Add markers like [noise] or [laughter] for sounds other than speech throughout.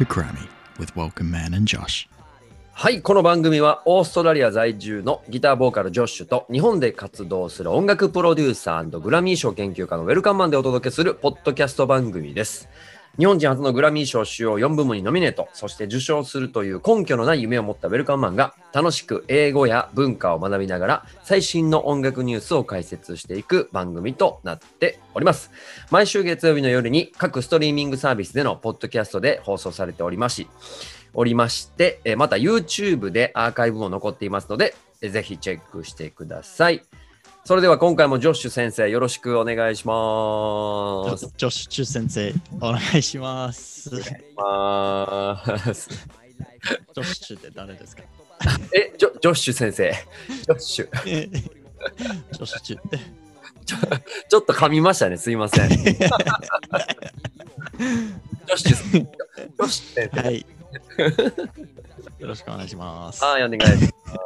to Grammy with Welcome Man and Josh. はい、この番組はオーストラリア在住のギターボーカルジョッシュと日本で活動する音楽プロデューサーグラミー賞研究家のウェルカムマンでお届けするポッドキャスト番組です。日本人初のグラミー賞主要4部門にノミネート、そして受賞するという根拠のない夢を持ったウェルカムマンが楽しく英語や文化を学びながら最新の音楽ニュースを解説していく番組となっております。毎週月曜日の夜に各ストリーミングサービスでのポッドキャストで放送されておりまし、おりまして、また YouTube でアーカイブも残っていますので、ぜひチェックしてください。それでは今回もジョッシュ先生よろしくお願いします。ジョシュ先生、お願いします。ジまーすョシュって誰ですか？えジョ、ジョッシュ先生。ジョッシュ。ジョシュって。ちょっと噛みましたね。すいません。ジョッシュ、ジョッシュ先生。はい。よろしくお願いします。はい、お願いします。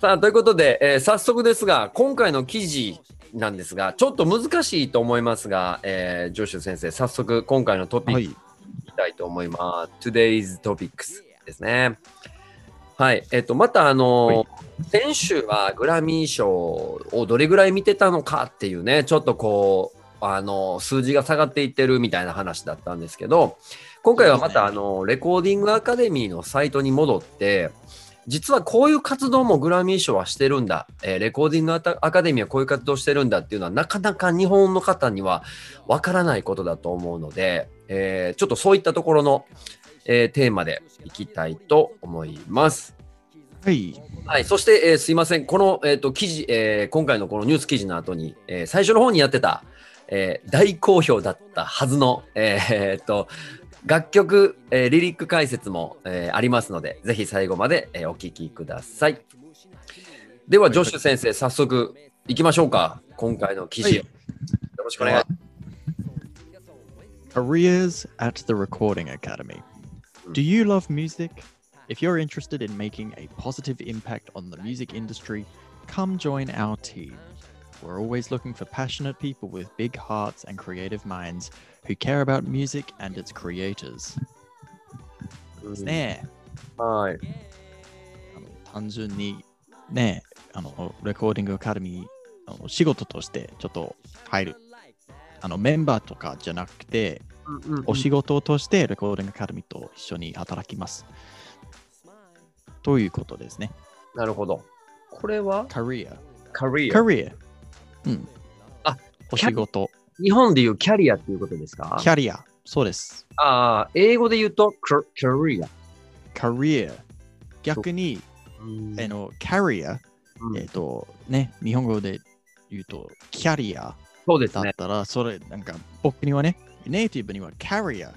さあ、ということで、えー早速ですが、今回の記事なんですが、ちょっと難しいと思いますが、えージョッシュ先生、早速今回のトピックはい。いきたいと思います。Today's Topics ですね。はい。えっ、と、また、あの、先週はグラミー賞をどれぐらい見てたのかっていうね、ちょっとこう、あの、数字が下がっていってるみたいな話だったんですけど、今回はまた、あの、レコーディングアカデミーのサイトに戻って、実はこういう活動もグラミー賞はしてるんだ、えーレコーディングアカデミーはこういう活動してるんだっていうのはなかなか日本の方にはわからないことだと思うので、えーちょっとそういったところの、えーテーマでいきたいと思います。はい。はい、そして、えーすいません、この、えー、と記事、えー今回のこのニュース記事の後に、えー最初の方にやってた、えー大好評だったはずの、えーえーと楽曲、えーリリック解説も、えーありますので、ぜひ最後まで、えーお聞きください。では、ジョッシュ先生、早速いきましょうか。今回の記事、はいよろしくお願いします。 Careers at the Recording Academy. Do you love music? If you're interested in making a positive impact on the music industry, come join our team. We're always looking for passionate people with big hearts and creative minds who care about music and its creators. ですね。はい。あの単純にね、あのレコーディングアカデミーあの仕事としてちょっと入る。あのメンバーとかじゃなくて、お仕事としてレコーディングアカデミーと一緒に働きます。ということですね。なるほど。これは？Career。カリア。career。うん。あ、お仕事。日本でいうキャリアっていうことですか？キャリア。そうです。ああ、英語で言うと、キャキャリア。逆に、うんあの、career、うんえっ、と、ね、日本語で言うと、キャリア。そうですね。だったら、それ、なんか僕にはね、ネイティブにはキャリア。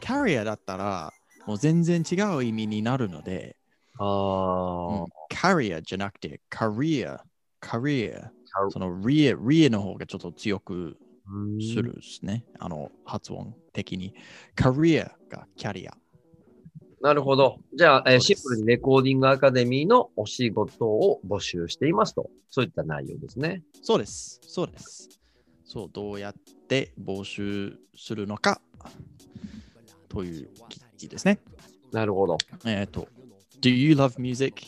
キャリアだったら、もう全然違う意味になるので、あうんあ、キャリアじゃなくて、カリア、カリア。カそのリエ、リエの方がちょっと強くうんするですね。あの、発音的に。カリアがキャリア。なるほど。じゃあ、えーシンプルにレコーディングアカデミーのお仕事を募集していますと。そういった内容ですね。そうです。そうです。そう、どうやって募集するのかという記事ですね。なるほど。えっ、と、Do you love music?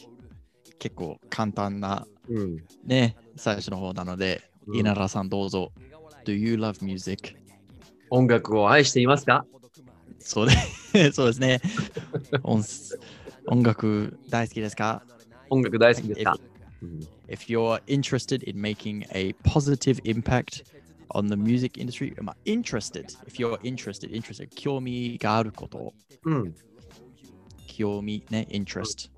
結構簡単なうん。ね、最初の方なので、うん稲田さんどうぞ。Do you love music? 音楽を愛していますかそう[laughs] でそうですね音。音楽大好きですか音楽大好きですか、うん if you're interested in making a positive impact on the music industry, まあ interested, if you're interested, interested, 興味があること、うん。興味ね、interest,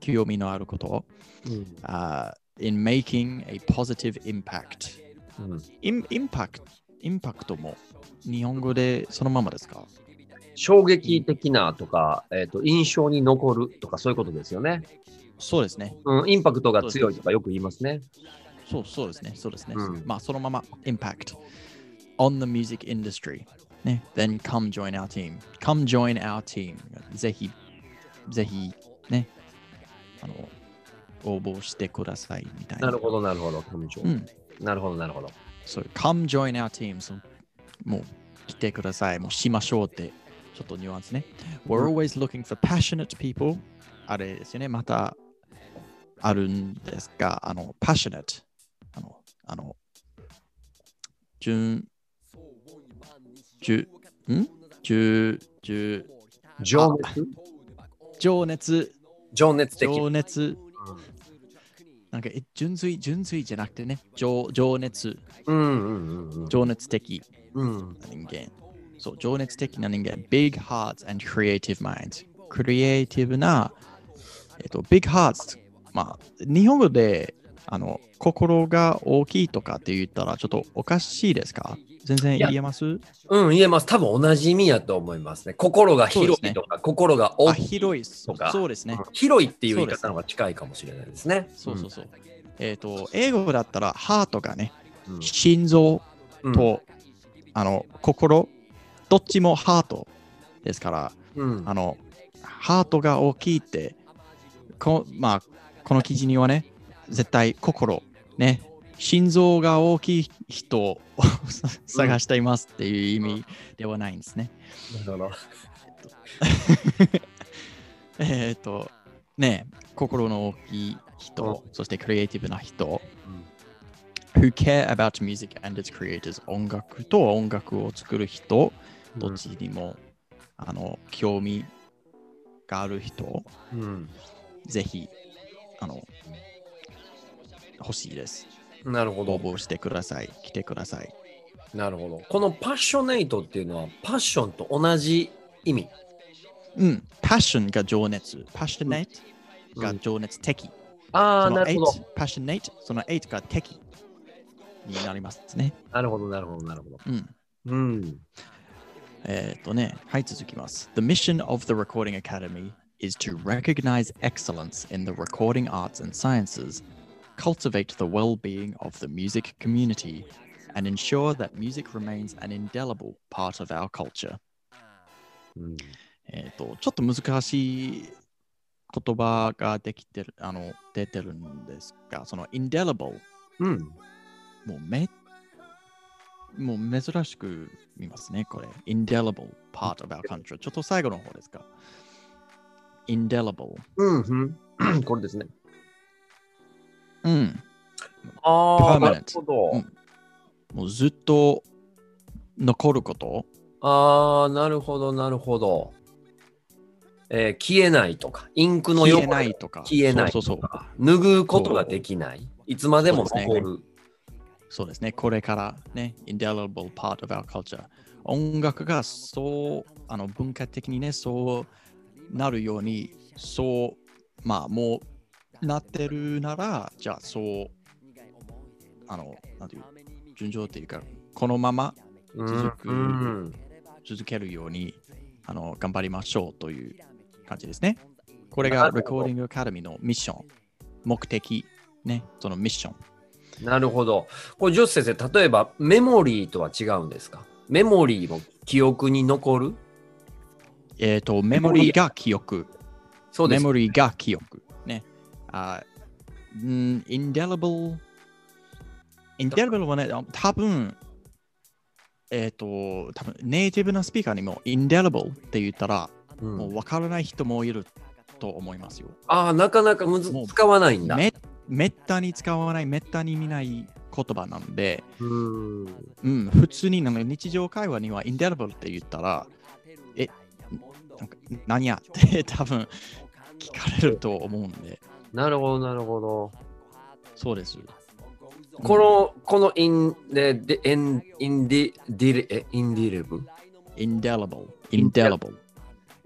興味のあること、うん。 uh, in making a positive impact. うんインインパクト、インパクトも日本語でそのままですか？衝撃的なとか、えっ、と、印象に残るとか、そういうことですよね。そうですね。うん。インパクトが強いとかよく言いますね。そうそうですね。そうですね。うんまあそのまま impact on the music industry. ね。Then come join our team. Come join our team. ぜひ、ぜひね、あの、応募してくださいみたいな。なるほど、なるほど。彼女うん。なるほど、なるほど。そう、come join our team. そうもう来てください。もうしましょうって。ちょっとニュアンスね。We're always looking for passionate people. あれですよね。またあるんですが、あの、passionate。あの、あの、順、じゅ、ん？じゅ、じゅ、情熱？情熱、情熱的。情熱。なんか、え純粋、純粋じゃなくてね、情情熱、うんうんうんうん。情熱的うんな人間。そう、情熱的な人間。big hearts and creative minds。クリエイティブな、えっと、big hearts。まあ、日本語で、あの、心が大きいとかって言ったら、ちょっとおかしいですか？全然言えます？うん、言えます。多分同じ意味やと思いますね。心が広いとか、心が大あ、きい。広いっすとかそうですね。広いっていう言い方の方が近いかもしれないですね。そうそうそう。えっ、と、英語だったら、ハートがね、うん。心臓うんと、あの、心、どっちもハートですから、うんあの、ハートが大きいって、こまあ、この記事にはね、絶対心、ね、心臓が大きい人を [laughs] 探していますっていう意味ではないんですね。なるほど。[laughs] えっと、ね、心の大きい人、そしてクリエイティブな人、who care about music and its creators? 音楽と音楽を作る人、どっちにも、あの興味がある人、うん。ぜひあの欲しいです。なるほど。応募してください。来てください。なるほど。このパッショネイトっていうのは、パッションと同じ意味。うん。passion が情熱。passionate が情熱的。ああ、そのなるほど。8 passionate、その8が的になりますね。なるほど、なるほど、なるほど。うん。うん。えーっとね、はい、続きます。The mission of the Recording Academy is to recognize excellence in the recording arts and sciences, cultivate the well being of the music community, and ensure that music remains an indelible part of our culture. うんえーっと、ちょっと難しい言葉ができてる、あの、出てるんですが、その indelible、うん。もうめ、もう珍しく見ますね、これ。indelible part of our country。ちょっと最後の方ですか。indelible。うん。うん。これですね。うん。ああ、なるほど。うんもうずっと残ること？ああ、なるほど、なるほど。えー消えないとか、インクの汚れ消えないとか。消えないそうそうそう。とか、拭うことができない。いつまでも残る。そうですね。これからね、indelible part of our culture。音楽がそう、あの文化的にね、そうなるように、そう、まあもうなってるなら、じゃあそう、あの、なんていう、順調っていうか、このまま続くうん続けるように、あの、頑張りましょうという感じですね。これがなるほど Recording Academy のミッション、目的、ね、そのミッション。なるほど。これ、ジョス先生、例えばメモリーとは違うんですか？メモリーも記憶に残る？えっ、と、メモリーが記憶。そうです。メモリーが記憶。ね。あん indelible。indelible はね、あ多分えっ、と、多分ネイティブなスピーカーにも indelible って言ったら、うんもう分からない人もいると思いますよ。ああ、なかなかむず使わないんだ。めめったに使わない、めったに見ない言葉なんで、うん。うん、普通に日常会話には indelible って言ったら、え、なんか何やって多分聞かれると思うんで、なるほど、なるほど。そうです。この、この in、で、で、 in、indi、dele、え、 indelib indelible, indelible。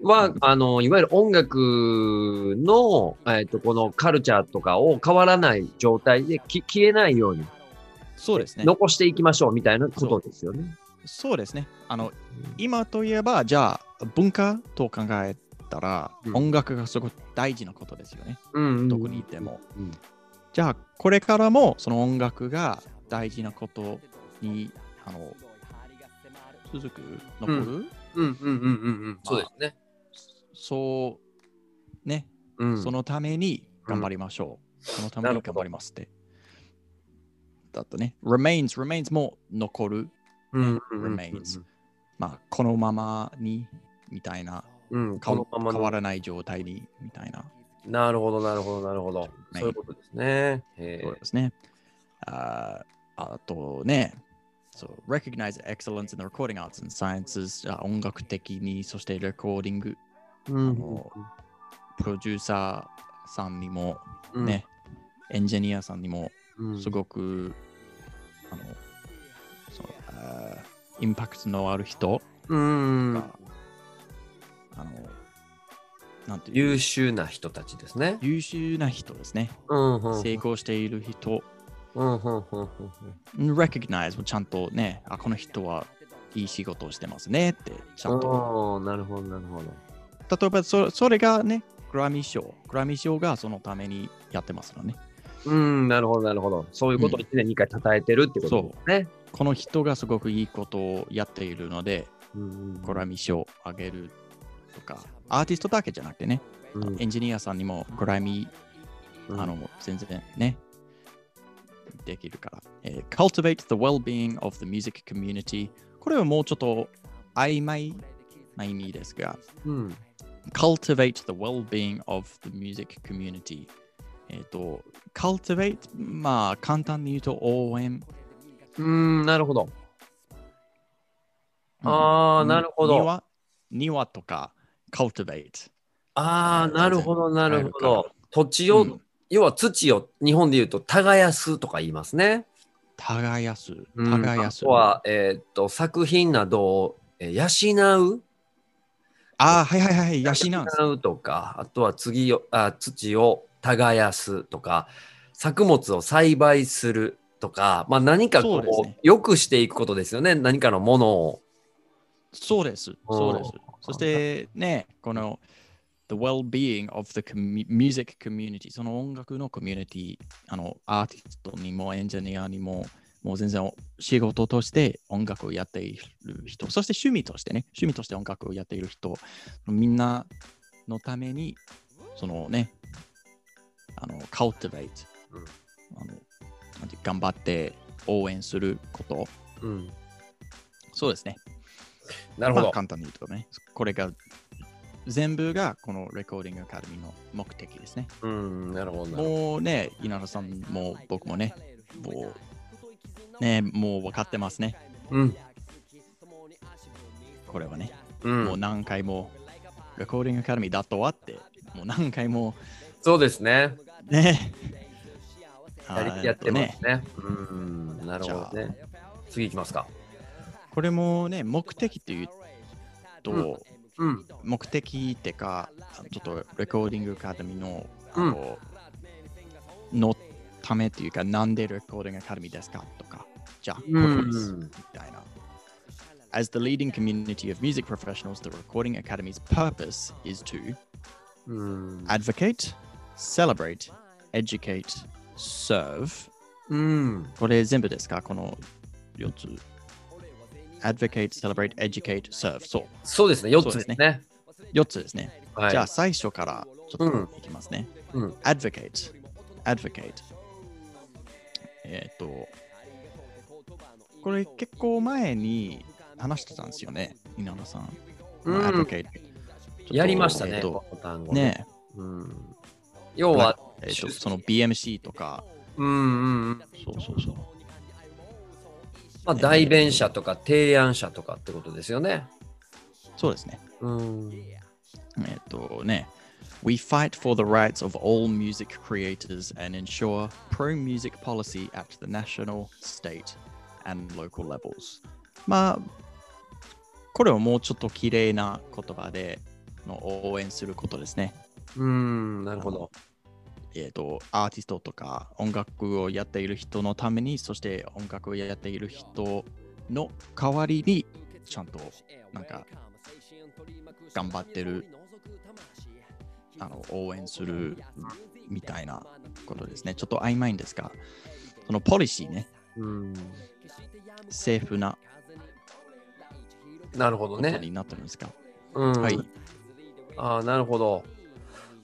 は、あの、いわゆる音楽の、えっと、このカルチャーとかを変わらない状態でき消えないようにそうですね。残していきましょうみたいなことですよね。そうですね。あの、今といえば、じゃあ、文化と考えたら、うん。音楽がすごく大事なことですよね。うん。どこにいても。うん。じゃあ、これからもその音楽が大事なことに、あの、続く、残る、うん。うん。うん。うん。うん。そうですね。そう、ね、うん。そのために頑張りましょう。そのために頑張りますって。だとね、remains、remains も残る。うん。ね remains まあ、このままにみたいな、うん、かこのままの変わらない状態にみたいな。なるほど、なるほど、なるほど。そういうことですね。へそうですね。ああとね、そう、recognize excellence in the recording arts and sciences あ音楽的に、そしてレコーディング、えうんのプロデューサーさんにも、うんね、エンジニアさんにも、うんすごく、あの、そうあインパクトのある人うんが、あの、なんていう優秀な人たちですね。優秀な人ですね。うんうんうん成功している人、うんうんうんうん recognize をちゃんとね、あ、この人はいい仕事をしてますねって、ちゃんと。なるほど、なるほど。例えばそ、それがね、グラミー賞。グラミー賞がそのためにやってますのね。うん、なるほど、なるほど。そういうことを1年2回称えてるってことですね。この人がすごくいいことをやっているので、うんグラミー賞をあげるとか、アーティストだけじゃなくてね、うんエンジニアさんにもグラミー、うんあの、全然ね、できるから。えー cultivate the well-being of the music community。これはもうちょっと曖昧な意味ですが、うん。cultivate the well-being of the music community。えっ、と、cultivate、まあ、簡単に言うと応援。うん、なるほど。うんああ、なるほど。庭庭とか cultivate。ああ、なるほど、なるほど。土地を、うん要は土を日本で言うと耕すとか言いますね。耕す。うん耕す。あとは、えーっと、作品などをえー養うああ、はいはいはい。養うとか、あとは次をあ土を耕すとか、作物を栽培するとか、まあ、何かこう、ね良くしていくことですよね。何かのものを。そうです。そうです。そしてね、この The well-being of the music community、その音楽のコミュニティ、あの、アーティストにもエンジニアにも、もう全然仕事として音楽をやっている人、そして趣味としてね、趣味として音楽をやっている人、みんなのために、そのね、あの、cultivate、うん。あの頑張って応援すること、うん、そうですね。[laughs] なるほど。まあ簡単に言うとね、これが全部がこのレコーディングアカデミーの目的ですね。うん、なるほど。もうね、稲田さんも僕もね、もう、ね、もう分かってますね。うん、これはね、うんもう何回もレコーディングアカデミーだとはって、もう何回もそうですね。ね、やってまねすね。うん、なるほどね。次行きますか。これもね、目的っていうと、うんうん、目的ってか、ちょっとレコーディングアカデミーの、あうんののためっていうか、なんでレコーディングアカデミーですかとか、じゃあ、こうんれですみたいな。As the leading community of music professionals, the Recording Academy's purpose is to うん、advocate, celebrate, educate, serve. うん、これ全部ですかこの4つ。Advocate, celebrate, educate, serve. そう。そうですね。4そうでねつですすね。4つですね。はいじゃあ最初からちょうんっといきますね。うん advocate, advocate。えっ、と、これ結構前に話してたんですよね、稲田さん。うん advocate やりましたね。えっ、ことの単語ねうん、要は、えっ、と、その BMC とか、うんうんうん、そうそうそう。まあ、代弁者とか提案者とかってことですよね。そうですね。うん、えっ、とね。We fight for the rights of all music creators and ensure pro music policy at the national, state, and local levels. まあ、これをもうちょっと綺麗な言葉での応援することですね。うん、なるほど。えっ、と、アーティストとか音楽をやっている人のために、そして音楽をやっている人の代わりに、ちゃんとなんか頑張ってるあの応援するみたいなことですね。ちょっと曖昧んですが、そのポリシーね、うん、政府ななるほどね。になってるんですか。うん、はい。ああ、なるほど。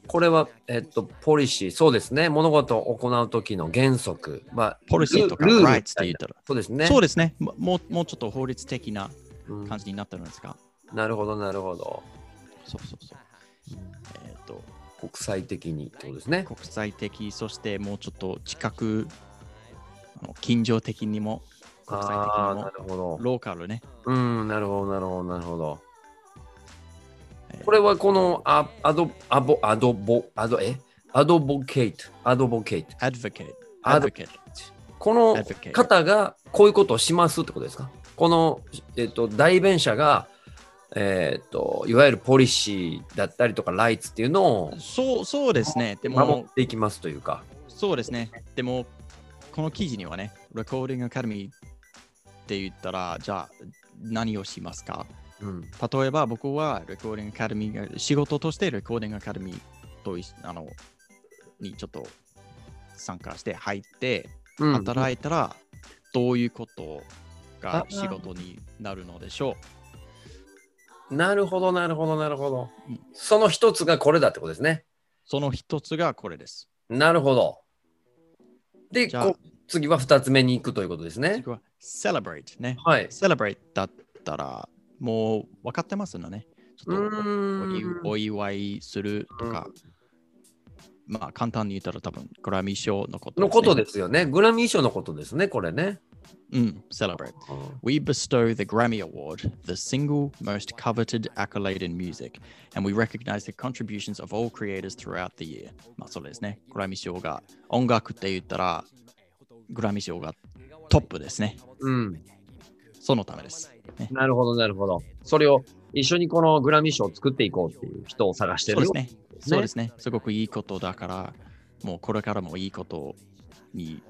これは、えっと、ポリシー、そうですね。物事を行うときの原則。まあ、ポリシーとかルール rights って言ったら。そうですね。そうですね。ももうもうちょっと法律的なうん感じになってるんですか。なるほど、なるほど。そうそうそう。えっ、と、国際的にってことですね。国際的、そしてもうちょっと近く、あの近所的にも、国際的にもな、るほど。ローカルね。うん、なるほど、なるほど、なるほど。えーこれはこのアアド、アボ、アドボ、アド、え？アドボケイト、アドボケイト。advocate。Advocate advocate。この方がこういうことをしますってことですか？この、えっと、代弁者が、えっと、いわゆるポリシーだったりとかライツっていうのをそうそうですね。で守もっ、ていきますというか。そうですね。でも、この記事にはね、レコーディングアカデミーって言ったら、じゃあ何をしますか？うん。例えば僕はレコーディングアカデミーが仕事としてレコーディングアカデミーといあのにちょっと参加して入ってうん働いたらどういうことがあ仕事になるのでしょなるほど、なるほど、なるほどうん。その一つがこれだってことですね。うその一つがこれです。なるほど。で、じゃあこ次は二つ目に行くということですね次。は celebrate ね。はい。celebrate だったらもう分かってますのね。ちょっとうお祝いするとか、まあ簡単に言ったら多分グラミー賞のことのことねですよね。グラミー賞のことですね、これね。うん、celebrate. We bestow the Grammy Award, the single most coveted accolade in music, and we recognize the contributions of all creators throughout the year. まあそうですね。グラミー賞が音楽って言ったら、グラミー賞がトップですね。うん。そのためです。ね、なるほど、なるほど。それを一緒にこのグラミー賞を作っていこうっていう人を探してるそうですね。そうですね。すごくいいことだから、もうこれからもいいことに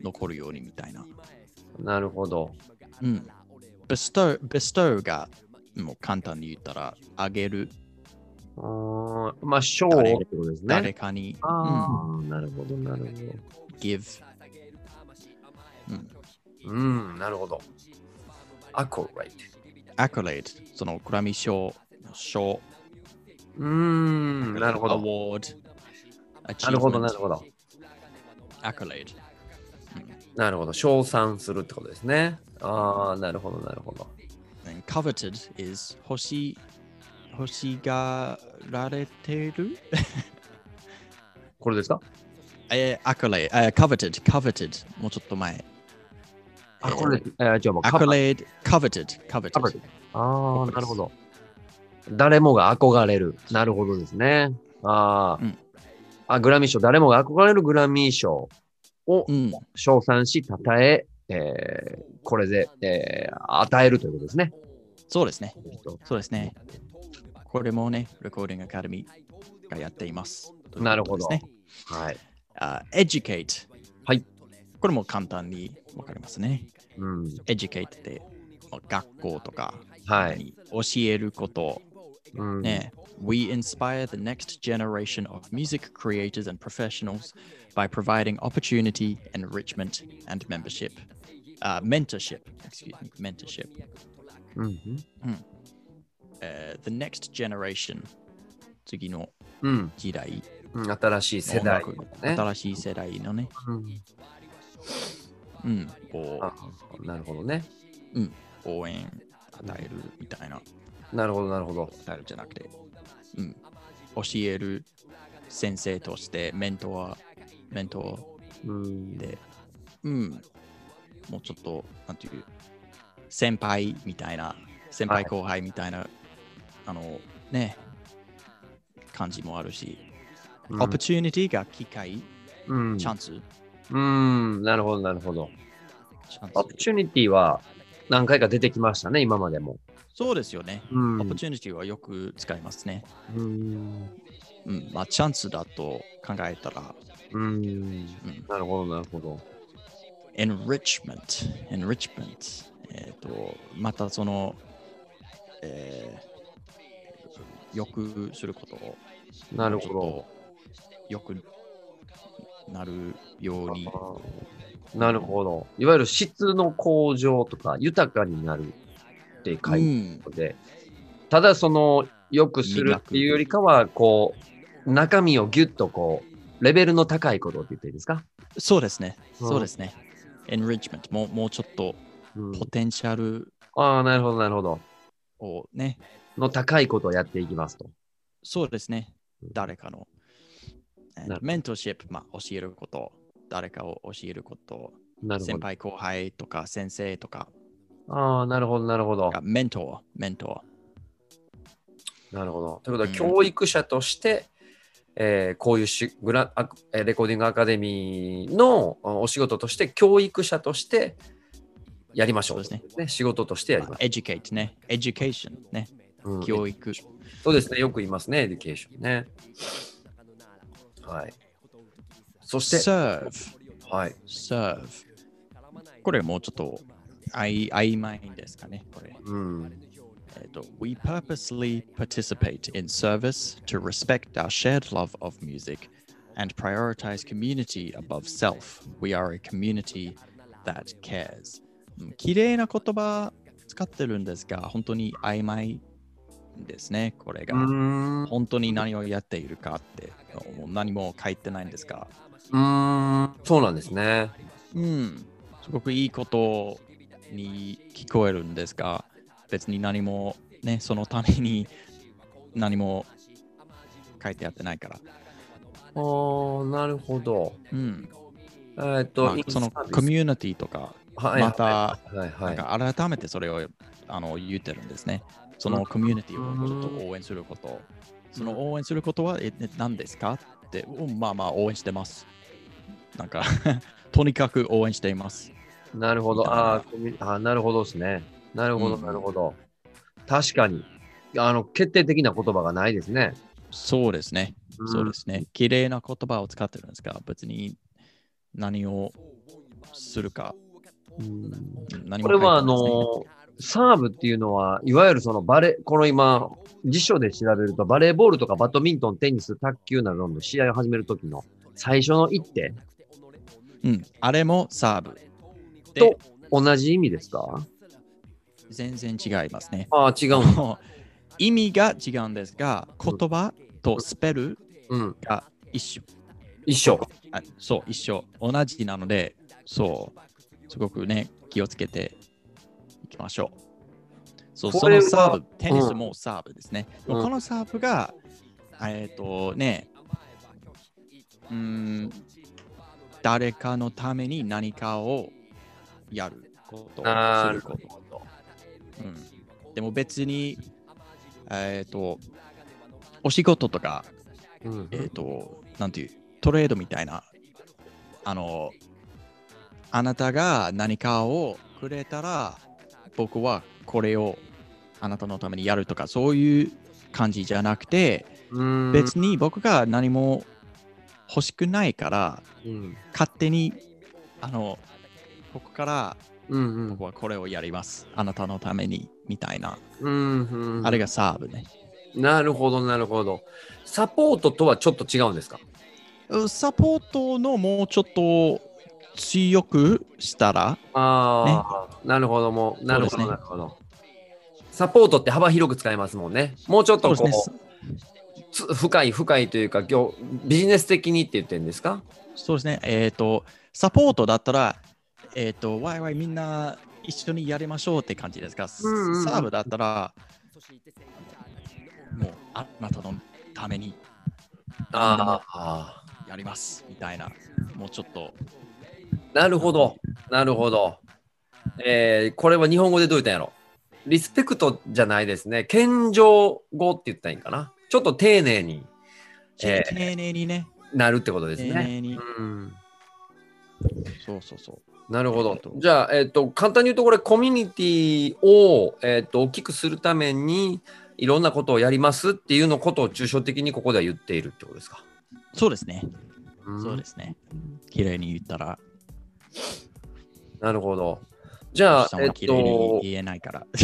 残るようにみたいな。なるほど。うん。bestow, bestow がもう簡単に言ったら、あげる、あーまあ、賞誰ってことです誰ね。かに、ああ、なるほど、なるほうん、give。うん。ど。うん、なるほど。アコライト。accolade、そのグラミー賞、賞、うーん、なるほど。award、なるほど、なるほど。accolade。なるほど。称賛するってことですね。ああ、なるほど、なるほど。Coveted is 欲し欲しがられてる？これですか？えー、accolade、えー、coveted、coveted、もうちょっと前。あ、これ、えー、じゃあもう、accolade、coveted、coveted。covered ああ、なるほど。誰もが憧れる。なるほどですね。ああ、うんあ、グラミー賞、誰もが憧れるグラミー賞をうん、称賛し、称え、えーこれで、えー与えるということですね。そうですね。そうですね。これもね、レコーディングアカデミーがやっています。なるほど。はい。あ educate。はい。これも簡単にわかりますね。うん。educate って、まあ学校とか、はい。教えること、うん、ね。We inspire the next generation of music creators and professionals by providing opportunity, enrichment, and membership. Uh, mentorship, excuse me, mentorship. うん。Uh, the next generation. 次のうん。時代、うん新しい世代、ね。新しい世代のね、うんうん、こあなるほどね。う、応援与えるみたいな、なるほど、なるほど。与えるじゃなくて、うん、教える先生としてメントは、メントうん。で、うん、もうちょっと、なんていう、先輩みたいな、先輩後輩みたいな、あの、ね、感じもあるし、うん。 opportunity が機会、うん。チャンス、うん。なるほど、なるほど。 opportunity は何回か出てきましたね、今までも。そうですよね。うん opportunity はよく使いますね。うん。うん、まあ、チャンスだと考えたら、うん。うん、なるほど、なるほど。enrichment、enrichment。えっ、と、またその、えー、よくすることを、なるほど。よくなるように、なるほど。いわゆる質の向上とか豊かになるって書いてうんあるので、ただその良くするっていうよりかは、こう、中身をギュッとこう、レベルの高いことって言っていいですか、そうですね、うんそうですね。enrichment、もうもうちょっとうんポテンシャルああ、なるほど、なるほど。をね、の高いことをやっていきますと。そうですね。誰かの。メントシップ、まあ、教えること、誰かを教えること。先輩後輩とか先生とか、ああ、なるほど、なるほど。あ mentor、 mentor なるほど。ということは、うん教育者として、えーこういうしグラ Recording Academy のあお仕事として、教育者としてやりましょう。そうですね。仕事としてやりー、まし educate ね、 education ね。うん教育。そうですね。よく言いますね、 education ね。はい。そして、serve、はい。serve。これもうちょっとあい曖昧ですかね、これ。うん。えっと We purposely participate in service to respect our shared love of music and prioritize community above self. We are a community that cares. うん綺麗な言葉使ってるんですが、本当に曖昧ですね、これうが。本当に何をやっているかって、もう何も書いてないんですが、うーん。そうなんですね。うん、すごくいいことに聞こえるんですが、別に何もね、そのために何も書いてあってないから。あー、なるほど。うん。えーっと、まあそのコミュニティとか、はいまたはいはないんか改めてそれをあの言ってるんですね。そのコミュニティをちょっと応援すること。その応援することはええ何ですか？って、うんまあまあ応援してます。なんか、[laughs] とにかく応援しています。なるほど。ああー、なるほどですね。なるほど、うんなるほど。確かに。あの、決定的な言葉がないですね。そうですね。んそうですね。綺麗な言葉を使ってるんですが、別に何をするか、うんこれは、あの、サーブっていうのは、いわゆるそのバレ、この今、辞書で調べると、バレーボールとかバドミントン、テニス、卓球などの試合を始めるときの最初の一手うん、あれもサーブ。でと同じ意味ですか？全然違いますね。ああ、違う意味が違うんですが、言葉とスペルうん。が一緒。一緒。あそう、一緒。同じなので、そう、すごくね、気をつけていきましょう。そう、そのサーブ、テニスもサーブですね。うんこのサーブが、えっ、とね、うーん、誰かのために何かをやること、すること。うん、でも別に、えっ、と、お仕事とか、うんえっ、と、なんていう、トレードみたいな、あの、あなたが何かをくれたら、僕はこれをあなたのためにやるとか、そういう感じじゃなくて、うん別に僕が何も欲しくないから、うん勝手に、あの、ここからうんうん僕はこれをやります。あなたのために、みたいな。うんうんあれがサーブね。なるほど、なるほど。サポートとはちょっと違うんですか？サポートのもうちょっと強くしたら、ああ、なるほど、もう、なるほど、ねなるほど。サポートって幅広く使えますもんね。もうちょっとこう、そうね。つ深い深いというか、業ビジネス的にって言ってるんですか？そうですね。えっ、と、サポートだったら、えっ、と、ワイワイみんな一緒にやりましょうって感じですか？うんうんうんサーブだったら、もうあなたのために何でもあやりますみたいな、もうちょっと、あ、なるほど、なるほど。えー、これは日本語でどう言ったんやろ？リスペクトじゃないですね。謙譲語って言ったらいいんかな？ちょっと丁寧にえー丁寧にね、なるってことです丁ね。寧に、うんそうそうそう。なるほどえっと。じゃあ、えっ、と、簡単に言うと、これ、コミュニティを、えっ、と、大きくするために、いろんなことをやりますっていうのことを抽象的にここでは言っているってことですか？そうですね。んそうですね。綺麗に言ったら、なるほど。じゃあえっと、言えないから。[laughs]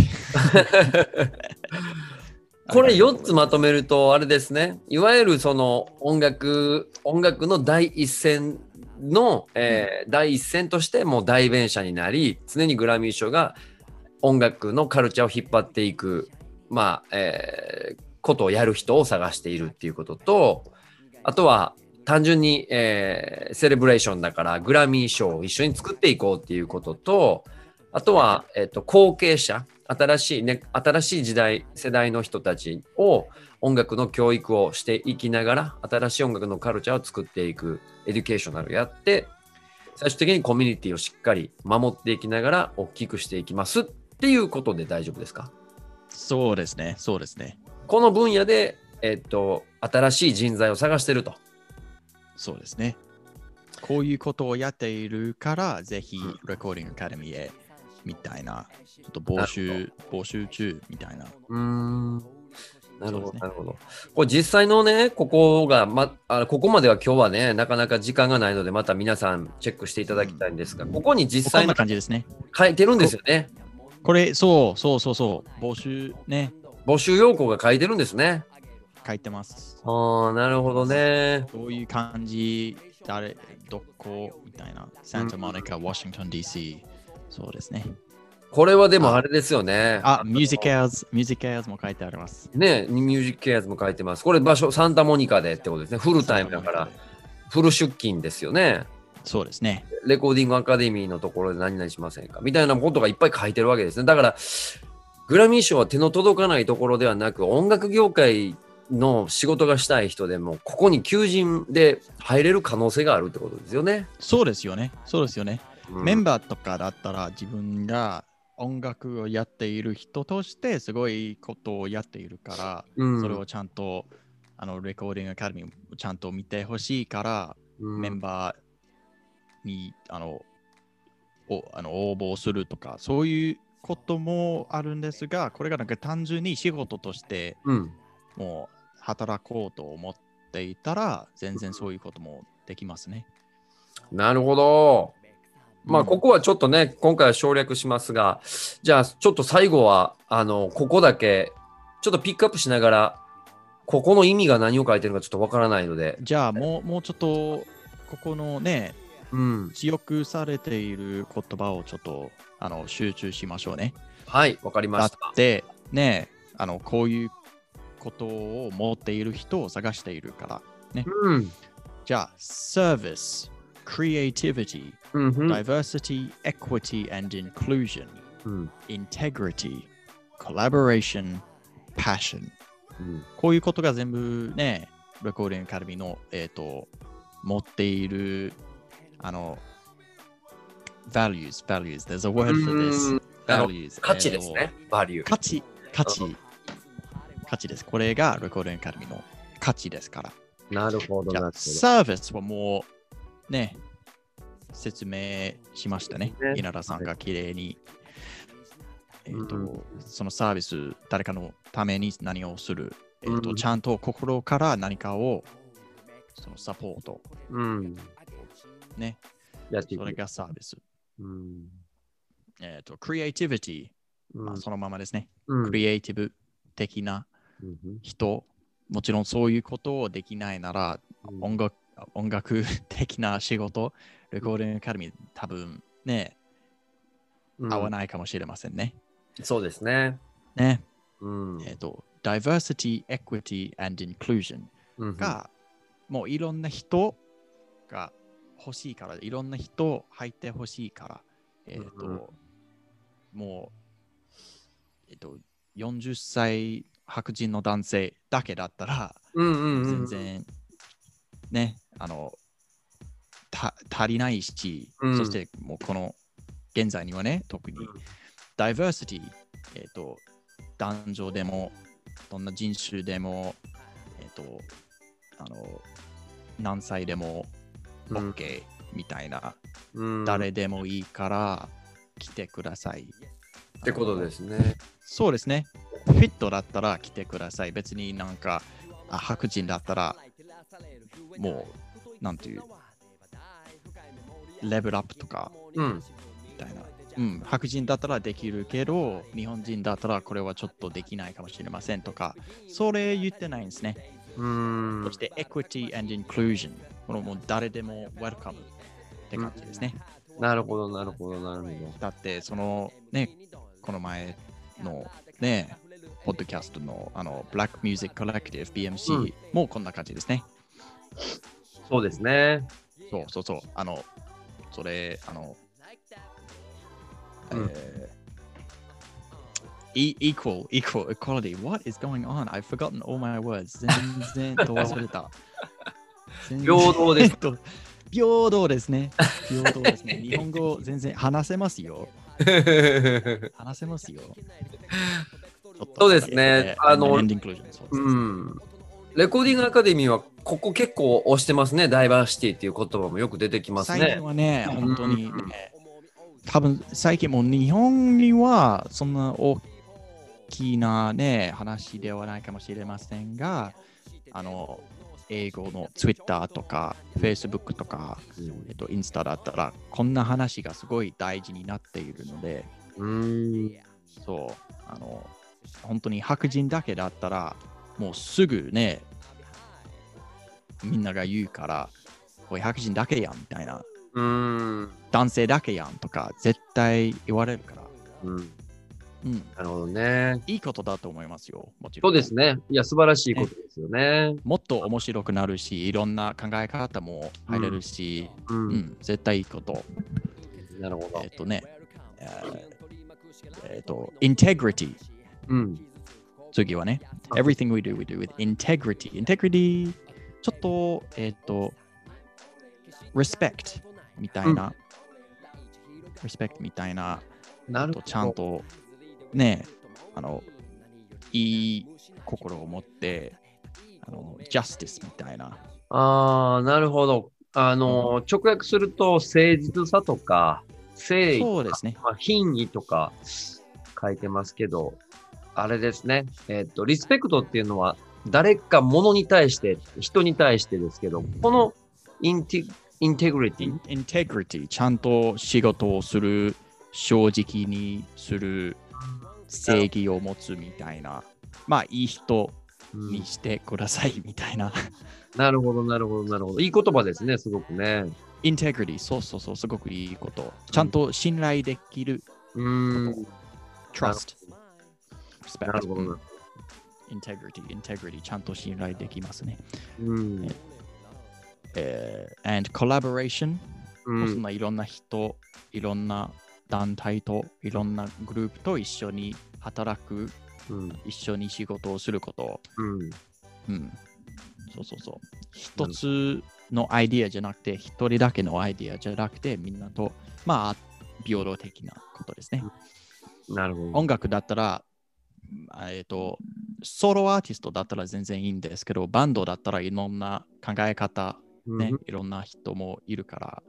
[laughs] これ4つまとめると、あれですね。いわゆるその音楽、音楽の第一線の、えー第一線としてもう代弁者になり、常にグラミー賞が音楽のカルチャーを引っ張っていく、まあ、えーことをやる人を探しているっていうことと、あとは単純に、えーセレブレーションだからグラミー賞を一緒に作っていこうっていうことと、あとは、えっと後継者、新しいね、新しい時代、世代の人たちを音楽の教育をしていきながら、新しい音楽のカルチャーを作っていく、 educational やって、最終的にコミュニティをしっかり守っていきながら、大きくしていきますっていうことで大丈夫ですか？そうですね、そうですね。この分野で、えっと、新しい人材を探してると。そうですね。こういうことをやっているから、ぜひうん、レコーディングアカデミーへ、みたいな、ちょっと募集、募集中みたいな。うーん。なるほど、ねなるほど。これ実際のね、ここが、ま、あここまでは今日はね、なかなか時間がないので、また皆さんチェックしていただきたいんですが、ここに実際に感じですね。書いてるんですよね。これ、そうそうそうそう、募集ね、募集要項が書いてるんですね。書いてます。ああ、なるほどね。どういう感じ、誰、どこみたいな。サンタモニカ、ワシントン DC。そうですね。これはでもあれですよね。あ、 MusiCares、MusiCares も書いてあります。ね、 MusiCares も書いてます。これ場所、サンタモニカでってことですね。フルタイムだから、フル出勤ですよね。そうですね。 Recording Academy のところで何々しませんかみたいなことがいっぱい書いてるわけですね。だから、グラミー賞は手の届かないところではなく、音楽業界の仕事がしたい人でも、ここに求人で入れる可能性があるってことですよね。そうですよね。そうですよね。うんメンバーとかだったら自分が音楽をやっている人としてすごいことをやっているから、うんそれをちゃんとあのレコーディングアカデミーをちゃんと見てほしいから、うんメンバーにあのおあの応募するとかそういうこともあるんですがこれがなんか単純に仕事としてうん。もう働こうと思っていたら全然そういうこともできますね。なるほど。まあ、うんここはちょっとね、今回は省略しますが、じゃあ、ちょっと最後は、あの、ここだけ、ちょっとピックアップしながら、ここの意味が何を書いてるのかちょっとわからないので、じゃあもうもうちょっとここのねうん。強くされている言葉をちょっとあの集中しましょうね。はい、わかりまだっした。てねあのこういうことを持っている人を探しているから。うん。じゃあ、Service, Creativity, Diversity, Equity and Inclusion, うん。Integrity, Collaboration, Passion うんこういうことが全部ね、レコーディングアカデミーの、えー、と持っているあの values, values, there's a word for う this. values. 価値ですね、バリュー。価値、価値、価値です。これがレコーディングアカデミーの価値ですから。なるほど、じゃあ、サービスはもうね、説明しましたねね。稲田さんが綺麗に。えーとうんそのサービス、誰かのために何をする、えーとうんちゃんと心から何かをそのサポート。うん。ね。それがサービス。うん。えっ、と、クリエイティビティ、うんまあ、そのままですね。うんクリエイティブ的なうん人、もちろんそういうことをできないなら、うん音楽音楽 [laughs] 的な仕事、レコーディングアカデミー、多分ね、うん合わないかもしれませんね。そうですね。ね。うん。えっ、と、diversity, equity and inclusion うんが、もういろんな人が欲しいから、いろんな人入って欲しいから、えっ、と、うんもう、えっ、と、40歳白人の男性だけだったら、うんうんうん。全然、ね、あの、た足りないし、うんそしてもうこの現在にはね、特にうんダイバーシティ、えっ、と、男女でも、どんな人種でも、えっ、と、あの、何歳でもうん OK みたいな、うん誰でもいいから来てください。ってことですね。そうですね。フィットだったら来てください。別になんか、あ白人だったら、もう、なんていう、レベルアップとか、うん。みたいな。うん、白人だったらできるけど、日本人だったらこれはちょっとできないかもしれませんとか、それ言ってないんですね。うんそして、equity and inclusion。これもう誰でも welcome って感じですね。なるほど、なるほど、なるほど。だって、そのね、この前のね、ポッドキャストのあの Black Music Collective BMC、うんもうこんな感じですね。そうですね。そうそうそう。あの、それ、あの、うんえー E- equal, equal, equality. What is going on? I've forgotten all my words. 全然と忘れた。[laughs] 平等ですと平等ですね。平等ですね。日本語全然話せますよ。[laughs] 話せますよ。そうですねあのうん。レコーディングアカデミーはここ結構推してますね。ダイバーシティっていう言葉もよく出てきます最ね近。はね、うん本当にね、多分最近も日本にはそんな大きなね、話ではないかもしれませんが、あの、英語の Twitter とか Facebook とか、うんえっと、インスタだったら、こんな話がすごい大事になっているので、うん。そう、あの、本当に白人だけだったら、もうすぐね、みんなが言うから、これ白人だけやんみたいな、うん。男性だけやんとか、絶対言われるから、うん。うん、なるほどね。いいことだと思いますよ、もちろ。そうんですね。いや、素晴らしいことですよね。もっと面白くなるし、いろんな考え方も入れるし、ううん、ん。絶対いいこと。なるほどえっ、。とね、えっ、と、integrity。うん。次はね、everything we do, we do with integrity. integrity、ちょっと、えっ、と、respect みたいな、respect みたいな、となるほど。ちゃんとね、あの、いい心を持って、あの、justice みたいな。ああ、なるほど。あの、直訳すると、誠実さとか、誠意とかそうですね。まあ、品位とか書いてますけど、あれですね。えっ、と、リスペクトっていうのは、誰か物に対して、人に対してですけど、このインテインテグリティ integrity、ちゃんと仕事をする、正直にする、正義を持つみたいな、まあ、いい人うんにしてくださいみたいな。なるほど、なるほど、なるほど。いい言葉ですね、すごくね。integrity、そうそうそう、すごくいいこと。ちゃんと信頼できる、うーん。trust、なるほ respect、どな。integrity、integrity、ちゃんと信頼できますね。うん。えー and collaboration、うん。そんないろんな人、いろんな団体と、いろんなグループと一緒に働く、うん。一緒に仕事をすること。うん。うん。そうそうそう。一つのアイディアじゃなくて、一人だけのアイディアじゃなくて、みんなと、まあ、平等的なことですね。なるほど。音楽だったら、あえっ、と、ソロアーティストだったら全然いいんですけど、バンドだったらいろんな考え方、ね、うんいろんな人もいるから、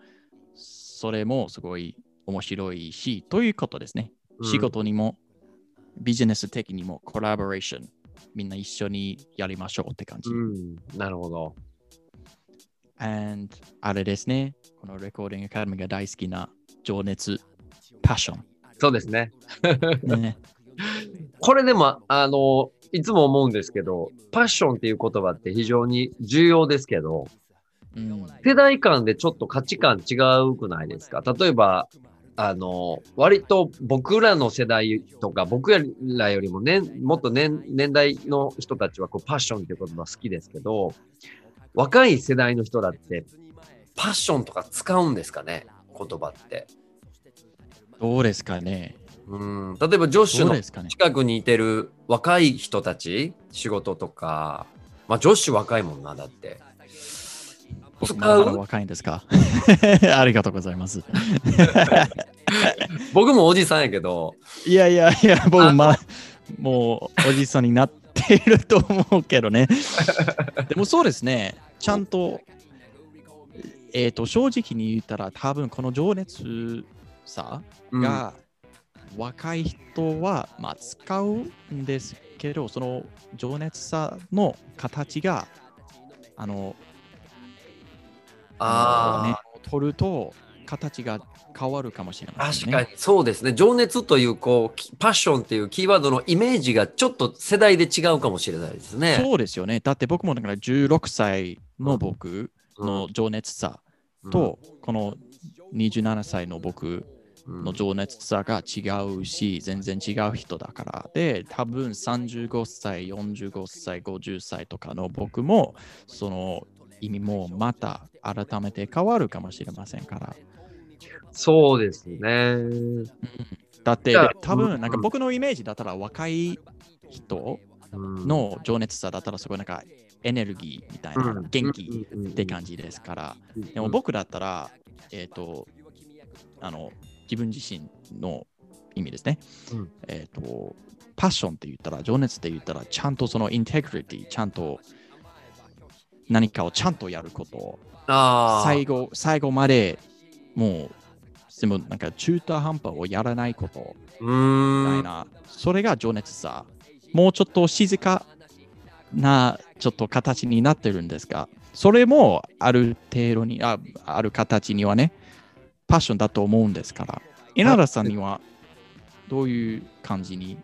それもすごい面白いし、ということですね。うん仕事にも、ビジネス的にも、コラボレーション、みんな一緒にやりましょうって感じ。うん。なるほど。And あれですね、このレコーディングアカデミーが大好きな情熱、パッショそうですね。ン。ね、[laughs] これでも、あの、いつも思うんですけど、パッションっていう言葉って非常に重要ですけど、うん、世代間でちょっと価値観違うくないですか？例えば、あの、割と僕らの世代とか、僕らよりもね、もっと年年代の人たちはこうパッションっていう言葉好きですけど、若い世代の人だって、パッションとか使うんですかね？言葉って。どうですかね？うん。例えば、ジョッシュの近くにいてる若い人たち、仕事とか、まあ、ジョッシュ若いもんな、だって。使僕まだまだう若いんですか？[laughs] ありがとうございます。[laughs] 僕もおじさんやけど、いやいやいや、あ僕まあ、もうおじさんになっていると思うけどね。[laughs] でもそうですね、ちゃんと、えっ、と、正直に言ったら、多分この情熱さうんが、若い人は、まあ、使うんですけど、その情熱さの形が、あの、ああ、ね、取ると形が変わるかもしれませんね。確かにそうですね。情熱という、こう、きパッションっていうキーワードのイメージがちょっと世代で違うかもしれないですね。そうですよね。だって僕もだから16歳の僕の情熱さと、この27歳の僕うん、の情熱さが違うし、全然違う人だから。で、多分35歳、45歳、50歳とかの僕も、その意味もまた改めて変わるかもしれませんから。そうですね。だって多分なんかうん僕のイメージだったら若い人うんの情熱さだったらすごいなんかエネルギーみたいなうん元気うんって感じですから。うんでも僕だったら、えっ、と、あの、自分自身の意味ですね。うんえっ、と、パッションって言ったら、情熱って言ったら、ちゃんとそのインテグリティ、ちゃんと何かをちゃんとやること、最後、最後までもう、でもなんか中途半端をやらないこと。うみたそれが情熱さ。もうちょっと静かなちょっと形になってるんですが、それもある程度に、あある形にはね、パッションだと思うんですから、稲田さんにはどういう感じに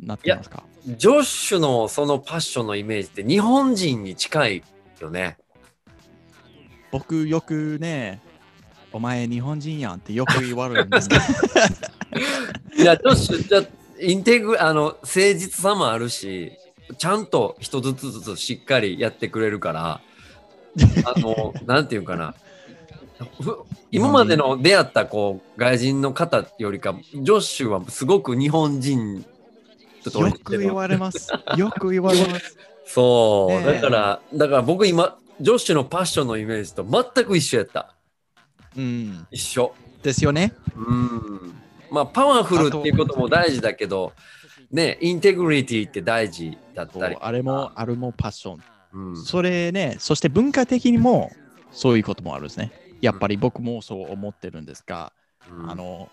なってますか？ジョッシュのそのパッションのイメージって日本人に近いよね。僕よくね、お前日本人やんってよく言われるんですけど、[laughs] いや、ジョッシュ、じゃインテグ、あの、誠実さもあるし、ちゃんと一つずつしっかりやってくれるから、[laughs] あの、なんていうかな。ふ今までの出会ったこう外人の方よりか、ジョッシュはすごく日本人とよく言われます。よく言われます。そう、ねえだから、だから僕今、ジョッシュのパッションのイメージと全く一緒やった。うん。一緒。ですよね。うん。まあ、パワフルっていうことも大事だけど、ね、インテグリティって大事だったり。あれも、あれもパッション。うん、それね、そして文化的にもそういうこともあるんですね。やっぱり僕もそう思ってるんですが、うんあの、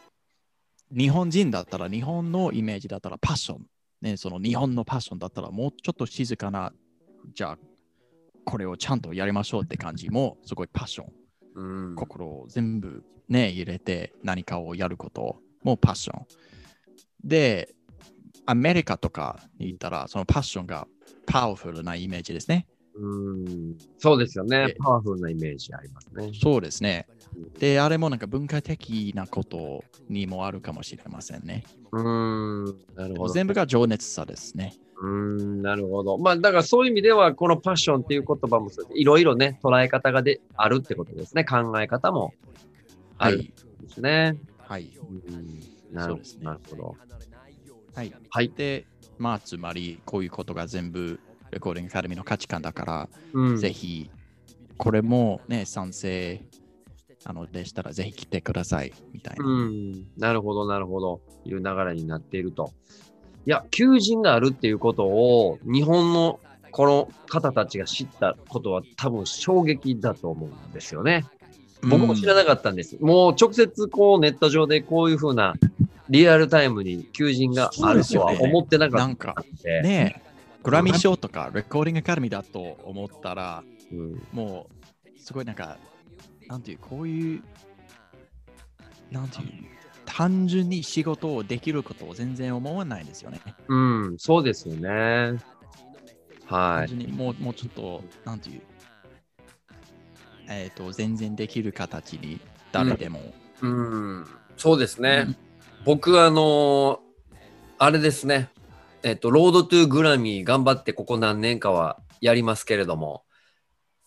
日本人だったら、日本のイメージだったらパッション。ね、その日本のパッションだったら、もうちょっと静かな、じゃあ、これをちゃんとやりましょうって感じも、すごいパッション。うん心を全部ね、入れて何かをやることもパッション。で、アメリカとかに行ったら、そのパッションがパワフルなイメージですね。うんそうですよねで。パワフルなイメージありますね。そうですね。で、あれもなんか文化的なことにもあるかもしれませんね。うん、なるほど。全部が情熱さですね。うん、なるほど。まあ、だからそういう意味では、このパッションっていう言葉もいろいろね、捉え方がであるってことですね。考え方もあるんはい。ですね。はい。うん、なるほど。はい。はい。で、まあ、つまり、こういうことが全部、レコーディングアカデミーの価値観だから、うん、ぜひ、これもね、賛成あのでしたら、ぜひ来てください、みたいな。うん、なるほど、なるほど。いう流れになっていると。いや、求人があるっていうことを、日本のこの方たちが知ったことは多分衝撃だと思うんですよね。僕も知らなかったんです。もう直接こうネット上でこういうふうなリアルタイムに求人があるとは思ってなかったなんで。ねえ、グラミー賞とか、レコーディングアカデミーだと思ったら、うんもう、すごいなんか、なんていう、こういう、なんていう、単純に仕事をできることを全然思わないですよね。うん、そうですよね。はい。単純にもうもうちょっと、なんていう、えっ、と、全然できる形に誰でも。うん、そうですね。僕、あのあれですね。えっと、ロードトゥーグラミー頑張ってここ何年かはやりますけれども、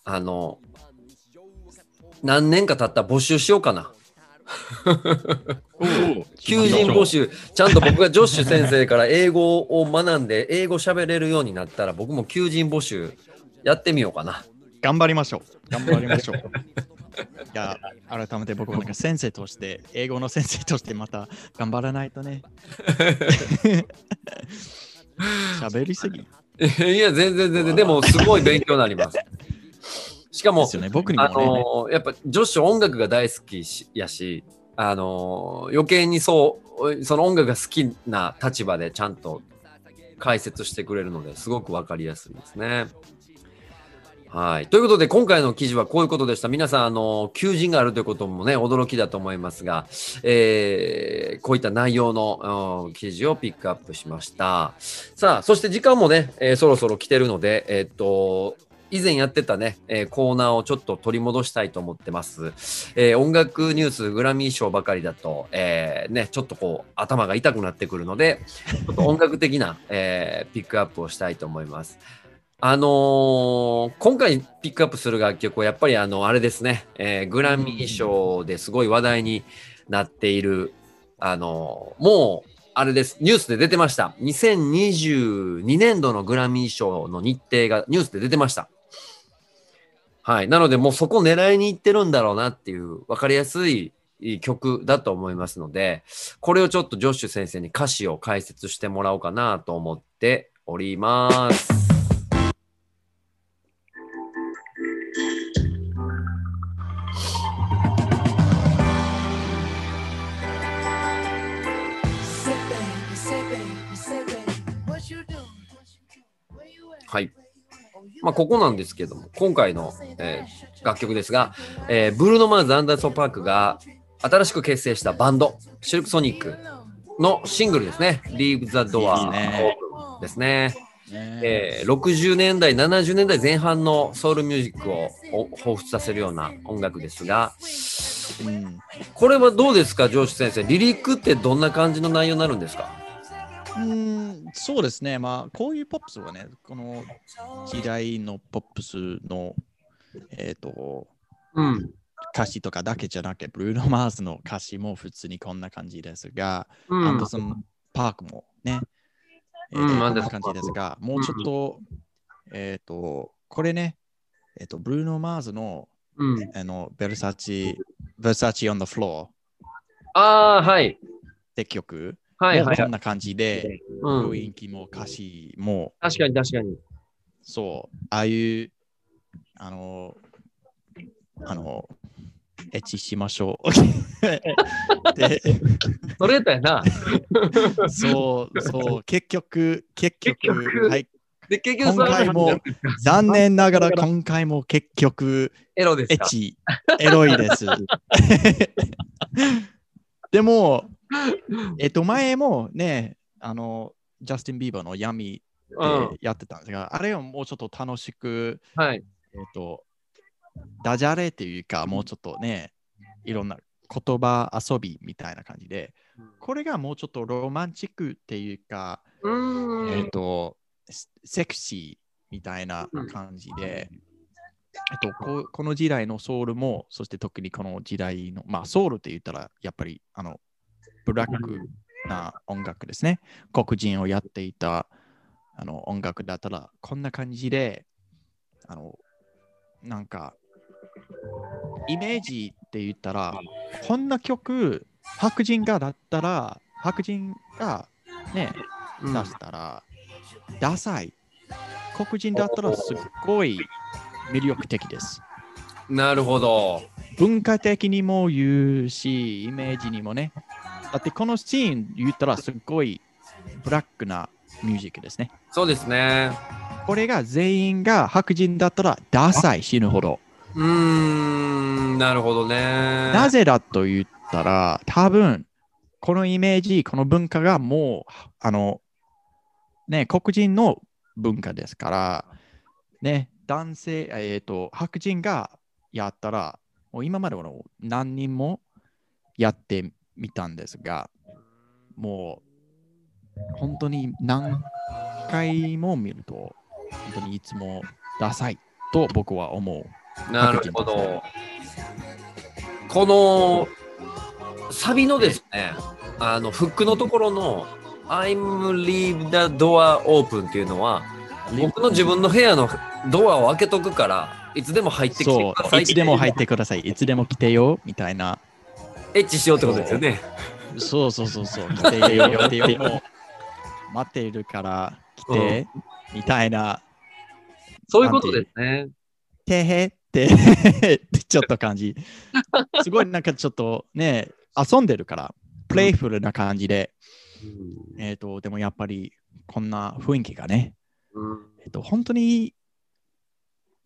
あの、何年か経ったら募集しようかな。求人募集、ちゃんと僕がジョッシュ先生から英語を学んで、英語喋れるようになったら、僕も求人募集やってみようかな。頑張りましょう。頑張りましょう。[laughs] いや、改めて僕もなんか先生として、英語の先生としてまた頑張らないとね。[laughs] 喋りすぎ。いや、全然全然、でもすごい勉強になります。しかもね、僕にもあね。のーやっぱジョッシュ音楽が大好きしやし、あのー余計にそうその音楽が好きな立場でちゃんと解説してくれるのですごくわかりやすいですね。はい。ということで、今回の記事はこういうことでした。皆さん、あの、求人があるということもね、驚きだと思いますが、えーこういった内容のうん記事をピックアップしました。さあ、そして時間もね、えーそろそろ来てるので、えーっと、以前やってたね、えーコーナーをちょっと取り戻したいと思ってます。えー音楽ニュース、グラミー賞ばかりだと、えーね、ちょっとこう、頭が痛くなってくるので、ちょっと音楽的な、えーピックアップをしたいと思います。あの今回ピックアップする楽曲はやっぱりあの、あれですね、えーグラミー賞ですごい話題になっている、あの、もう、あれです。ニュースで出てました。2022年度のグラミー賞の日程がニュースで出てました。はい。なので、もうそこ狙いに行ってるんだろうなっていう、わかりやすい曲だと思いますので、これをちょっとジョッシュ先生に歌詞を解説してもらおうかなと思っております。はい。まあ、ここなんですけども、今回の、えー楽曲ですが、えーブルーノ・マーズ・アンダーソン・パークが新しく結成したバンド、シルク・ソニックのシングルですね、Leave the Door ですね。ねえー60年代、70年代前半のソウルミュージックをお彷彿させるような音楽ですが、うんこれはどうですか、上司先生？リリックってどんな感じの内容になるんですか？うん、そうですね。まあ、こういうポップスはね、この時代のポップスの、えっ、と、うん。歌詞とかだけじゃなくて、ブルーノ・マーズの歌詞も普通にこんな感じですが、うんアンダーソン・パークもね、えーうんこんな感じですが、もうちょっと、えっ、と、これね、えっ、と、ブルーノ・マーズの、うん。あの、ベルサチ、ベルサチ・オン・ザ・フローああ、はい。って曲、はいはいこんな感じで、うん。雰囲気も歌詞も、確かに確かに。そう、ああいう、あの、あの、エッチしましょう。[laughs] で、ストレートやな。そう、そう、結局、結局、結局はい、で、結局今回も残念ながら今回も結局、エロですか？エエロいです。[laughs] でも、[laughs] えっと、前もね、あの、ジャスティン・ビーバーの闇うん。でやってたんですが、あれをもうちょっと楽しく、はい。えっと、ダジャレっていうか、もうちょっとね、いろんな言葉遊びみたいな感じで、これがもうちょっとロマンチックっていうか、う。えっと、セセクシーみたいな感じで、えっと、ここの時代のソウルも、そして特にこの時代の、まあ、ソウルって言ったら、やっぱり、あの、ブラックな音楽ですね。黒人をやっていたあの音楽だったら、こんな感じで、あの、なんか、イメージって言ったら、こんな曲、白人がだったら、白人がね、うん出したら、ダサい。黒人だったらすっごい魅力的です。なるほど。文化的にも言うし、イメージにもね。だってこのシーン言ったらすっごいブラックなミュージックですね。そうですね。これが全員が白人だったらダサい死ぬほど。うーん。なるほどね。なぜだと言ったら、多分このイメージ、この文化がもう、あの、ね、黒人の文化ですから、ね、男性、えっ、と、白人がやったら、もう今までの何人もやってみたんですが、もう本当に何回も見ると、本当にいつもダサいと僕は思う。なるほど。このサビのですね、あのフックのところの I'm leave the door open っていうのは、僕の自分の部屋のドアを開けとくから、いつでも入ってきてそくださう、いいつでも入ってください。いつでも来てよ、みたいな。エッチしようってことですよね。そうそうそうそう、[laughs] 来てよ、来てよ。もう待っているから来て、みたいな。そういうことですね。てへって [laughs] ちょっと感じ。すごいなんかちょっとね、遊んでるから、プレイフルな感じで、えっ、と、でもやっぱりこんな雰囲気がね、うんえっ、と、本当に、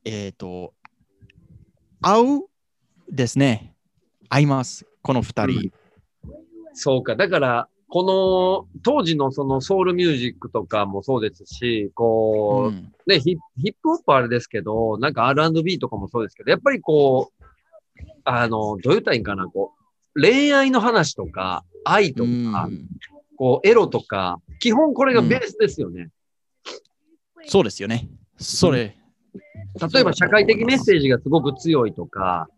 えっ、と、合うですね。合います、この二人。そうか。だから、この当時のそのソウルミュージックとかもそうですし、こう、うんね、ヒヒップホップはあれですけど、なんか R&B とかもそうですけど、やっぱりこう、あの、どう言ったらいいんかな、こう、恋愛の話とか、愛とか、うんこう、エロとか、基本これがベースですよね。そうですよね。それ。例えば社会的メッセージがすごく強いとか、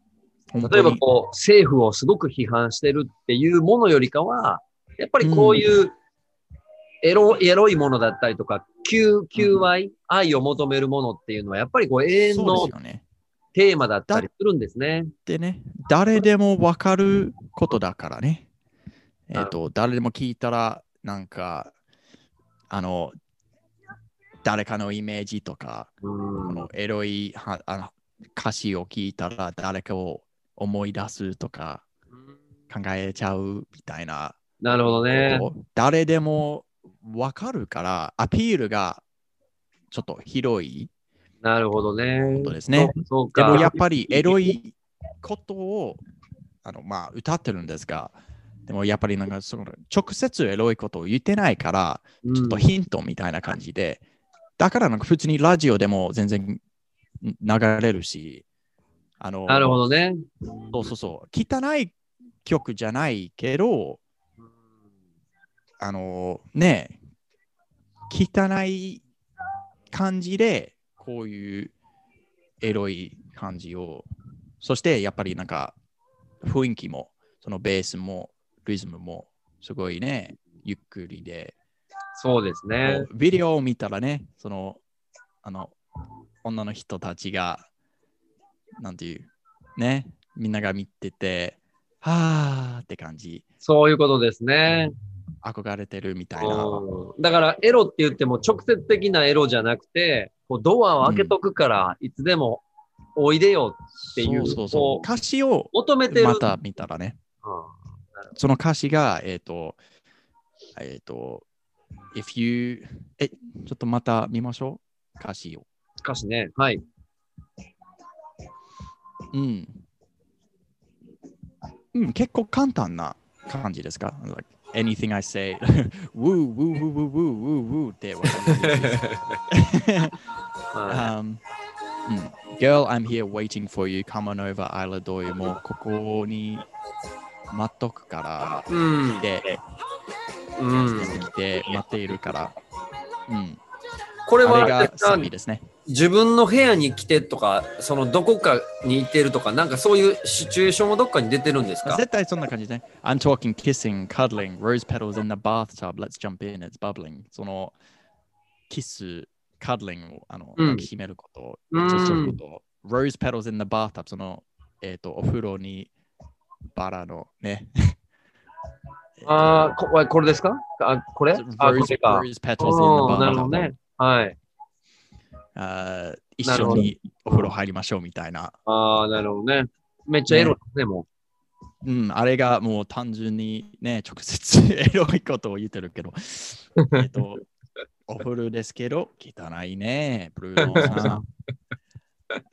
例えばこう、政府をすごく批判してるっていうものよりかは、やっぱりこういうエロ、エロいものだったりとか、求、求愛、愛を求めるものっていうのは、やっぱりこう永遠の。テーマだったりするんですね。でね、誰でもわかることだからね。えっ、なると、誰でも聞いたら、なんか、あの、誰かのイメージとか、うんこのエロいはあの歌詞を聞いたら誰かを思い出すとか考えちゃうみたいななるほどね。誰でもわかるからアピールがちょっと広いなるほどね。ことですねでか。もやっぱりエロいことをあの、まあ、歌ってるんですがでもやっぱりなんかその直接エロいことを言ってないからうんちょっとヒントみたいな感じで、だからなんか普通にラジオでも全然流れるし、あの、なるほどね。そうそうそう、汚い曲じゃないけど、あの、ね、汚い感じで、こういうエロい感じを、そしてやっぱりなんか雰囲気も、そのベースもリズムもすごいね、ゆっくりで、そうですね。ビデオを見たらね、その、あの、女の人たちが、なんていう、ね、みんなが見てて、はーって感じ、そういうことですね。憧れてるみたいな。うんだから、エロって言っても直接的なエロじゃなくて、こうドアを開けとくから、いつでもおいでよっていう、そうそうそうこ。う歌詞を求めてる。また見たらね、うんその歌詞が、えっ、と、えっ、と、if you、え、ちょっとまた見ましょう、歌詞を。歌詞ね。はい。うん。うん、結構簡単な感じですか like ?anything I say, woo, woo, woo, woo, woo, woo, woo って um, うん Girl, I'm here waiting for you. Come on over, I'll adore you. もうここに待っとくから。いうん。で、うん。来て待っているから。うん。これはあれがサビですね。自分の部屋に来てとか、そのどこかに行ってるとか、なんかそういうシチュエーションはどっかに出てるんですか絶対そんな感じですね。I'm talking kissing, cuddling, rose petals in the bathtub, let's jump in, it's bubbling. そのキス、cuddling をあの、うん抱きしめること、うんそうすること、rose petals in the bathtub, その、えっ、と、お風呂にバラのね。ああ、ここれですかあ、これあ、これか。rose petals うん in な the るほど bathtub. ね。はい。あー一緒にお風呂入りましょうみたいな。ああ、なるほどね。めっちゃエロですね、もうん、あれがもう単純にね、直接エロいことを言ってるけど、えっと、お風呂ですけど、汚いね、ブルーノさん。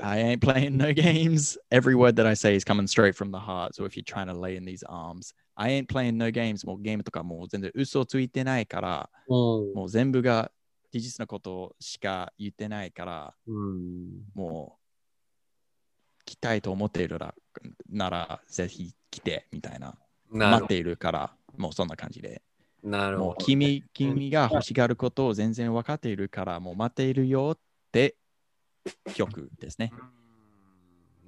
I ain't playing no games. Every word that I say is coming straight from the heart. So if you're trying to lay in these arms, I ain't playing no games. もうゲームとかもう全然嘘ついてないから。もう全部が事実のことしか言ってないから、うん。もう来たいと思っているらならぜひ来てみたいな。待っているから、もうそんな感じで。なるほど。君君が欲しがることを全然分かっているから、もう待っているよって曲ですね。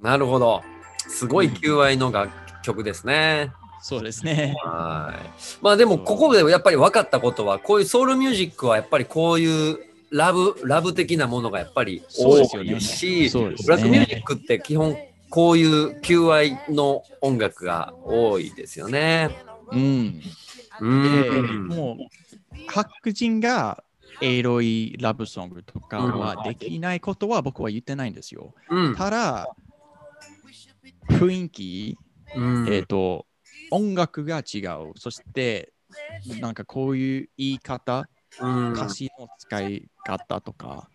なるほど。すごい求愛の楽曲ですね。そうですね。はい。まあでも、ここでやっぱり分かったことは、こういうソウルミュージックはやっぱりこういうラブ、ラブ的なものがやっぱり多そうですよねいし、そうですねブラックミュージックって基本こういう求愛の音楽が多いですよね。うん。うでん。もう白人がエロいラブソングとかはできないことは僕は言ってないんですよ。うん。ただ、雰囲気、うんえっ、と、音楽が違う。そして、なんかこういう言い方、うん歌詞の使い方とか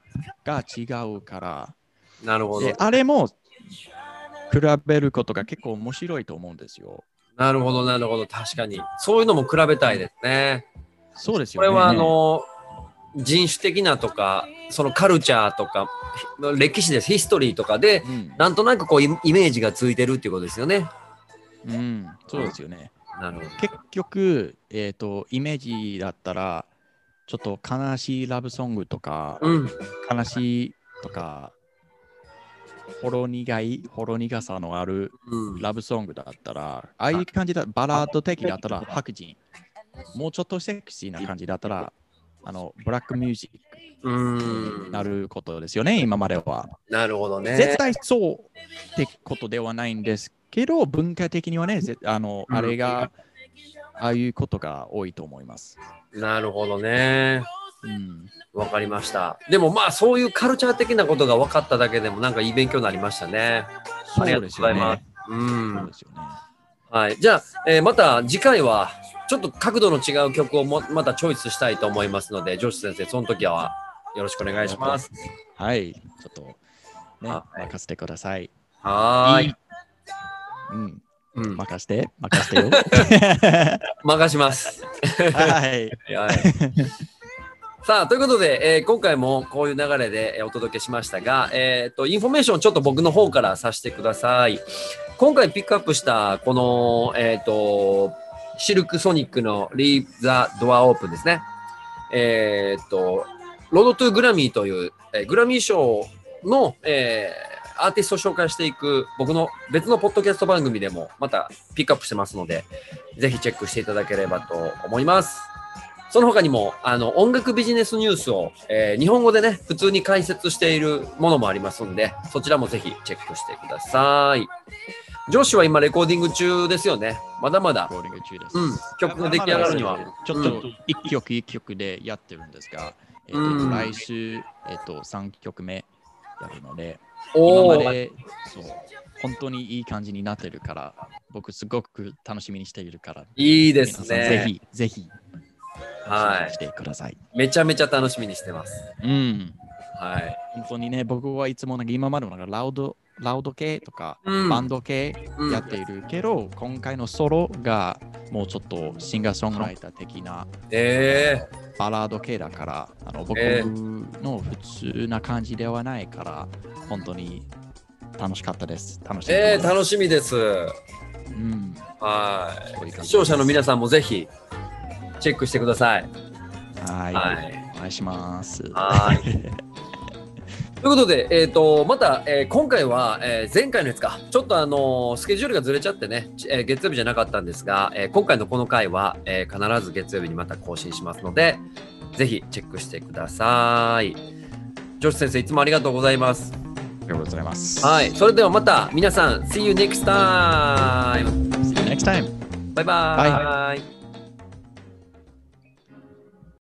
が違うから、なるほどで。あれも比べることが結構面白いと思うんですよ。なるほど、なるほど。確かに。そういうのも比べたいですね。そうですよね。これはあの人種的なとかそのカルチャーとか歴史ですヒストリーとかでうん、なんとなくこうイイメージがついてるっていうことですよね。うん、そうですよね。なるほど。結局、えっ、と、イメージだったら、ちょっと悲しいラブソングとか、うん。悲しいとか、ほろ苦い、ほろ苦さのあるうんラブソングだったら、ああいう感じだ、バラード的だったら白人。もうちょっとセクシーな感じだったら、あの、ブラックミュージックうんになることですよね、今までは。なるほどね。絶対そうってことではないんですけど、文化的にはね、ぜあの、うんあれが、ああいうことが多いと思います。なるほどね。うん、わかりました。でもまあそういうカルチャー的なことが分かっただけでもなんかいい勉強になりましたね。ありがとうございます。う。ん。はい。じゃあ、えーまた次回はちょっと角度の違う曲をもまたチョイスしたいと思いますので、ジョシュ先生、その時はよろしくお願いします。はい、ちょっと、ね、はい任せてください。はーい。うん、うん、任せて、任せてよ。[laughs] 任します。はい。はい。さあ、ということで、えー今回もこういう流れでえーお届けしましたが、えっ、と、インフォメーションちょっと僕の方からさせてください。今回ピックアップした、この、えっ、と、シルクソニックの Leave the Door Open ですね。えっ、と、ロードトゥグラミーという、えーグラミー賞の、えーアーティストを紹介していく僕の別のポッドキャスト番組でもまたピックアップしてますので、ぜひチェックしていただければと思います。その他にも、あの、音楽ビジネスニュースを、えー日本語でね、普通に解説しているものもありますので、そちらもぜひチェックしてください。上司は今レコーディング中ですよね。まだまだ。ローリング中です。うん、曲が出来上がるには。ちょっと一曲一曲でやってるんですが、えっとうん来週、えっと3曲目やるので、今までそう本当にいい感じになってるから、僕すごく楽しみにしているから、いいです皆さんぜね。ひぜひはしてください。い。めちゃめちゃ楽しみにしてます。うん。はい。本当にね、僕はいつもなんか今までのなんかラウドラウド系とか、うんバンド系うんやっているけど、今回のソロがもうちょっとシンガーソングライター的なえバラード系だから、あの僕えの普通な感じではないから、本当に楽しかったです。楽しー、えー、楽楽しみです。うん、はい。視聴者の皆さんもぜひチェックしてください。はい、はいお願いします。はい [laughs] ということで、えー、とまた、えー今回は、えー前回のやつか、ちょっとあのースケジュールがずれちゃってね、ちえー月曜日じゃなかったんですが、えー今回のこの回は、えー必ず月曜日にまた更新しますので、ぜひチェックしてください。ジョシュ先生、いつもありがとうございます。ありがとうございます。はい、それではまた皆さん、See you next time! See you next time. バイバイ